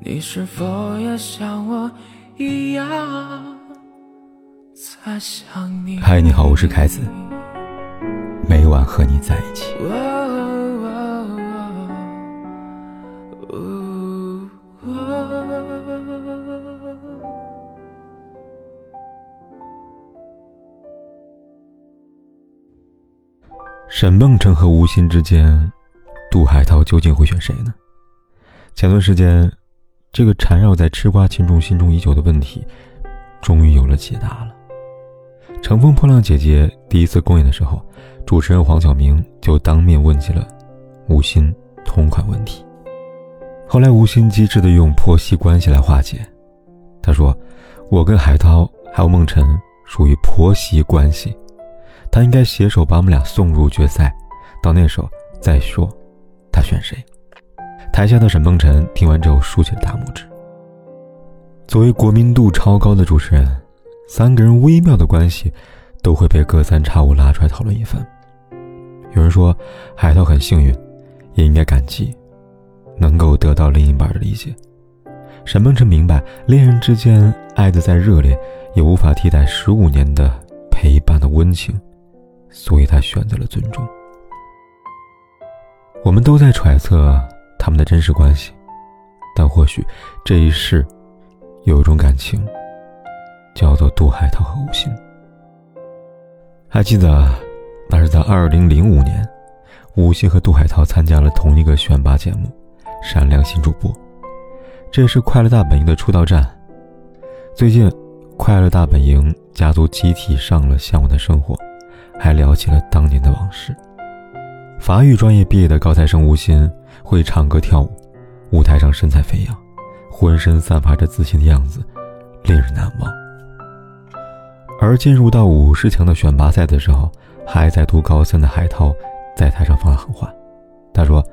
你是否也像我一样在想你？嗨，你好，我是凯子，每晚和你在一起。沈梦辰和吴昕之间，杜海涛究竟会选谁呢？前段时间。这个缠绕在吃瓜群众心中已久的问题，终于有了解答了。《乘风破浪姐姐》第一次公演的时候，主持人黄晓明就当面问起了吴昕同款问题。后来吴昕机智的用婆媳关系来化解，他说：“我跟海涛还有孟辰属于婆媳关系，他应该携手把我们俩送入决赛，到那时候再说，他选谁。”台下的沈梦辰听完之后竖起了大拇指。作为国民度超高的主持人，三个人微妙的关系都会被隔三差五拉出来讨论一番。有人说海涛很幸运，也应该感激，能够得到另一半的理解。沈梦辰明白，恋人之间爱的再热烈，也无法替代十五年的陪伴的温情，所以他选择了尊重。我们都在揣测。他们的真实关系，但或许这一世有一种感情，叫做杜海涛和吴昕。还记得那是在二零零五年，吴昕和杜海涛参加了同一个选拔节目《闪亮新主播》，这是《快乐大本营》的出道战。最近，《快乐大本营》家族集体上了《向往的生活》，还聊起了当年的往事。法语专业毕业的高材生吴昕。会唱歌跳舞，舞台上身材飞扬，浑身散发着自信的样子，令人难忘。而进入到五十强的选拔赛的时候，还在读高三的海涛在台上放了狠话，他说：“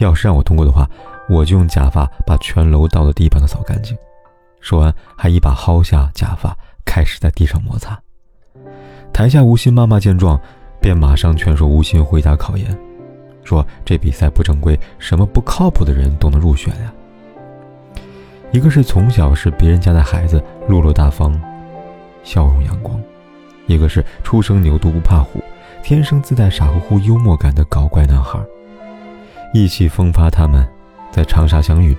要是让我通过的话，我就用假发把全楼道的地板都扫干净。”说完，还一把薅下假发，开始在地上摩擦。台下吴昕妈妈见状，便马上劝说吴昕回家考研。说这比赛不正规，什么不靠谱的人都能入选呀？一个是从小是别人家的孩子，落落大方，笑容阳光；一个是初生牛犊不怕虎，天生自带傻乎乎幽默感的搞怪男孩。意气风发，他们在长沙相遇，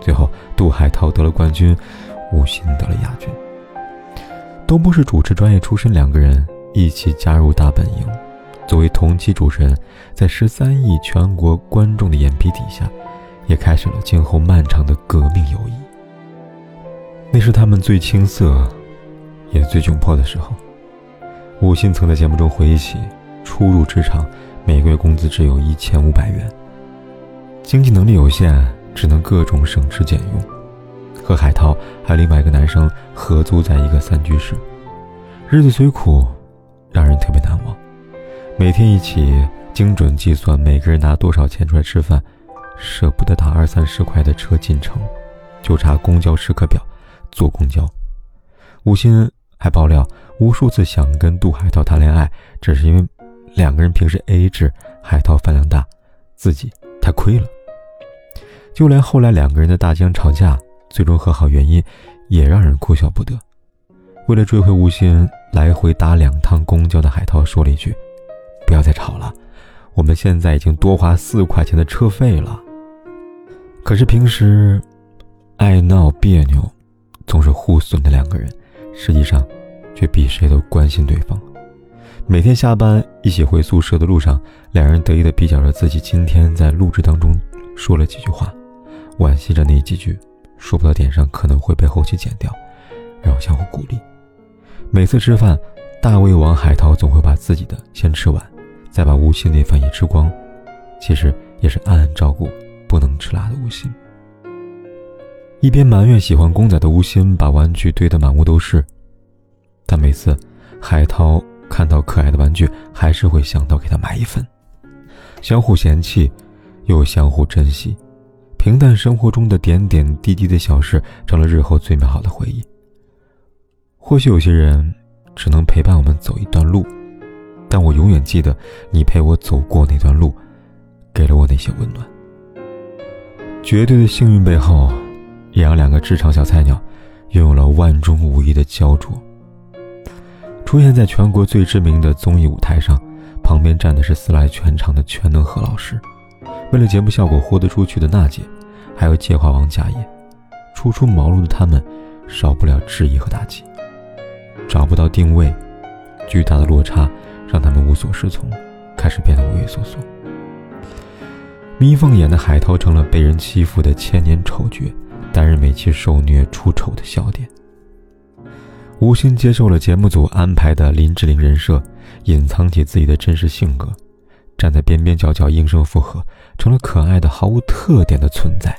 最后杜海涛得了冠军，吴昕得了亚军。都不是主持专业出身，两个人一起加入大本营。作为同期主持人，在十三亿全国观众的眼皮底下，也开始了今后漫长的革命友谊。那是他们最青涩，也最窘迫的时候。吴昕曾在节目中回忆起，初入职场，每个月工资只有一千五百元，经济能力有限，只能各种省吃俭用。和海涛还有另外一个男生合租在一个三居室，日子虽苦，让人特别难忘。每天一起精准计算每个人拿多少钱出来吃饭，舍不得打二三十块的车进城，就查公交时刻表，坐公交。吴昕还爆料，无数次想跟杜海涛谈恋爱，只是因为两个人平时 AA 制，海涛饭量大，自己太亏了。就连后来两个人的大江吵架，最终和好原因，也让人哭笑不得。为了追回吴昕，来回打两趟公交的海涛说了一句。不要再吵了，我们现在已经多花四块钱的车费了。可是平时爱闹别扭、总是互损的两个人，实际上却比谁都关心对方。每天下班一起回宿舍的路上，两人得意的比较着自己今天在录制当中说了几句话，惋惜着那几句说不到点上可能会被后期剪掉，然后相互鼓励。每次吃饭，大胃王海涛总会把自己的先吃完。再把吴昕那饭也吃光，其实也是暗暗照顾不能吃辣的吴昕。一边埋怨喜欢公仔的吴昕把玩具堆得满屋都是，但每次海涛看到可爱的玩具，还是会想到给他买一份。相互嫌弃，又相互珍惜，平淡生活中的点点滴滴的小事，成了日后最美好的回忆。或许有些人只能陪伴我们走一段路。但我永远记得你陪我走过那段路，给了我那些温暖。绝对的幸运背后，也让两个职场小菜鸟拥有了万中无一的焦灼。出现在全国最知名的综艺舞台上，旁边站的是死来全场的全能何老师，为了节目效果豁得出去的娜姐，还有介华王家业，初出茅庐的他们，少不了质疑和打击，找不到定位，巨大的落差让他们无所适从，开始变得畏畏缩缩。眯缝眼的海涛成了被人欺负的千年丑角，担任每期受虐出丑的笑点。吴昕接受了节目组安排的林志玲人设，隐藏起自己的真实性格，站在边边角角应声附和，成了可爱的毫无特点的存在。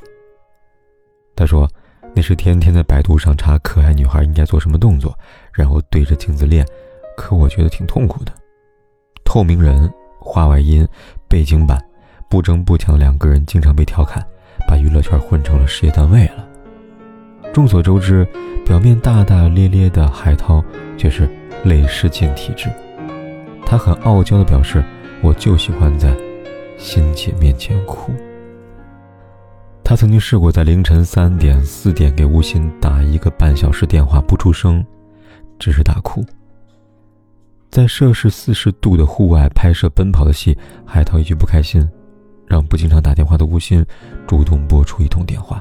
他说：“那是天天在百度上查可爱女孩应该做什么动作，然后对着镜子练，可我觉得挺痛苦的。透明人、画外音、背景板，不争不抢的两个人经常被调侃，把娱乐圈混成了事业单位了。”众所周知，表面大大咧咧的海涛却是泪失禁体质。他很傲娇地表示：“我就喜欢在欣姐面前哭。”他曾经试过在凌晨三点、四点给吴昕打一个半小时电话不出声，只是大哭。在摄氏四十度的户外拍摄奔跑的戏，海涛一句不开心，让不经常打电话的吴昕主动拨出一通电话。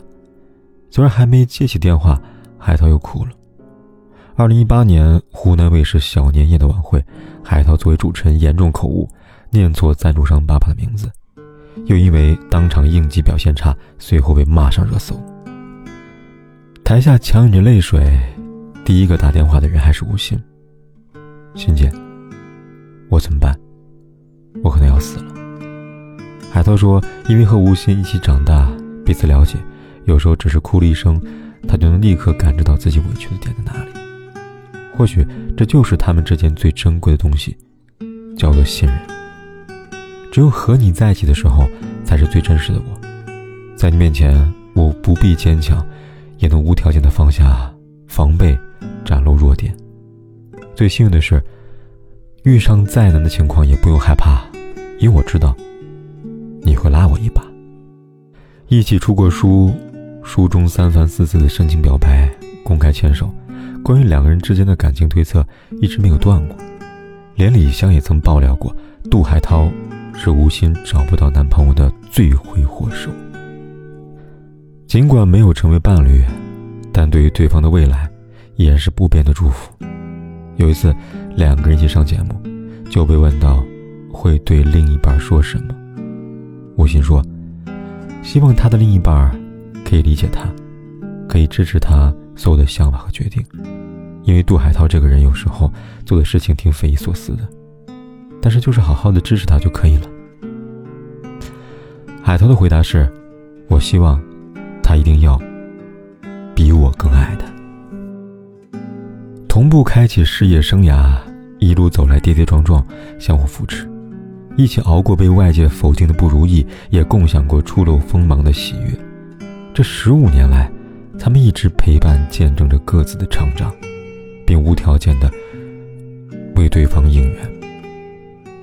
虽然还没接起电话，海涛又哭了。二零一八年湖南卫视小年夜的晚会，海涛作为主持人严重口误，念错赞助商爸爸的名字，又因为当场应急表现差，随后被骂上热搜。台下强忍着泪水，第一个打电话的人还是吴昕。昕姐，我怎么办？我可能要死了。海涛说：“因为和吴昕一起长大，彼此了解。”有时候只是哭了一声，他就能立刻感知到自己委屈的点在哪里。或许这就是他们之间最珍贵的东西，叫做信任。只有和你在一起的时候，才是最真实的我。在你面前，我不必坚强，也能无条件的放下防备，展露弱点。最幸运的是，遇上再难的情况也不用害怕，因为我知道你会拉我一把。一起出过书。书中三番四次的深情表白、公开牵手，关于两个人之间的感情推测一直没有断过。连李湘也曾爆料过，杜海涛是吴昕找不到男朋友的罪魁祸首。尽管没有成为伴侣，但对于对方的未来，依然是不变的祝福。有一次，两个人一起上节目，就被问到会对另一半说什么。吴昕说：“希望他的另一半。”可以理解他，可以支持他所有的想法和决定，因为杜海涛这个人有时候做的事情挺匪夷所思的，但是就是好好的支持他就可以了。海涛的回答是：我希望他一定要比我更爱他。同步开启事业生涯，一路走来跌跌撞撞，相互扶持，一起熬过被外界否定的不如意，也共享过初露锋芒的喜悦。这十五年来，他们一直陪伴、见证着各自的成长，并无条件的为对方应援。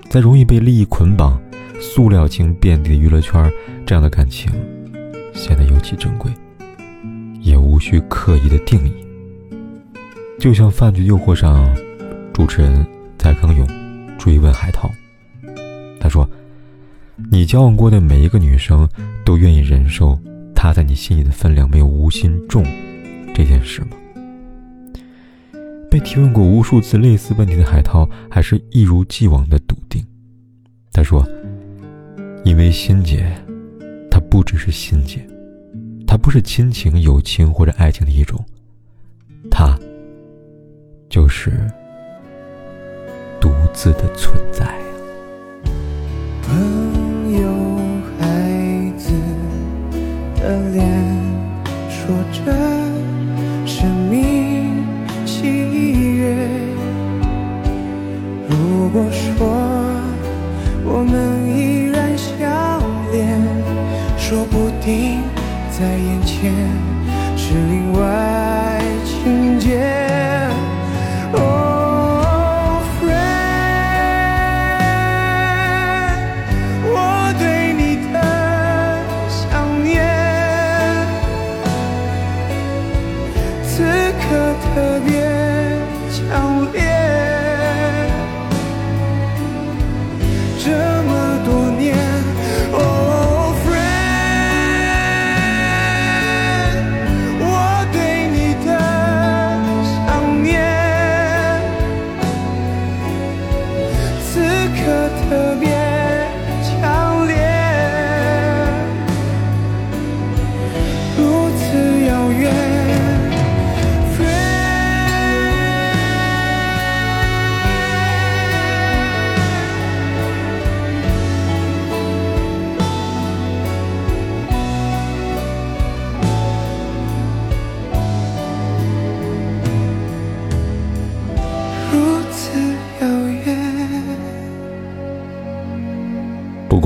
在容易被利益捆绑、塑料情遍地的娱乐圈，这样的感情显得尤其珍贵，也无需刻意的定义。就像《饭局诱惑》上，主持人蔡康永追问海涛，他说：“你交往过的每一个女生，都愿意忍受？”她在你心里的分量没有吴昕重，这件事吗？被提问过无数次类似问题的海涛，还是一如既往的笃定。他说：“因为心姐，她不只是心姐，她不是亲情、友情或者爱情的一种，她就是独自的存在啊。”朋友。孩子的脸说着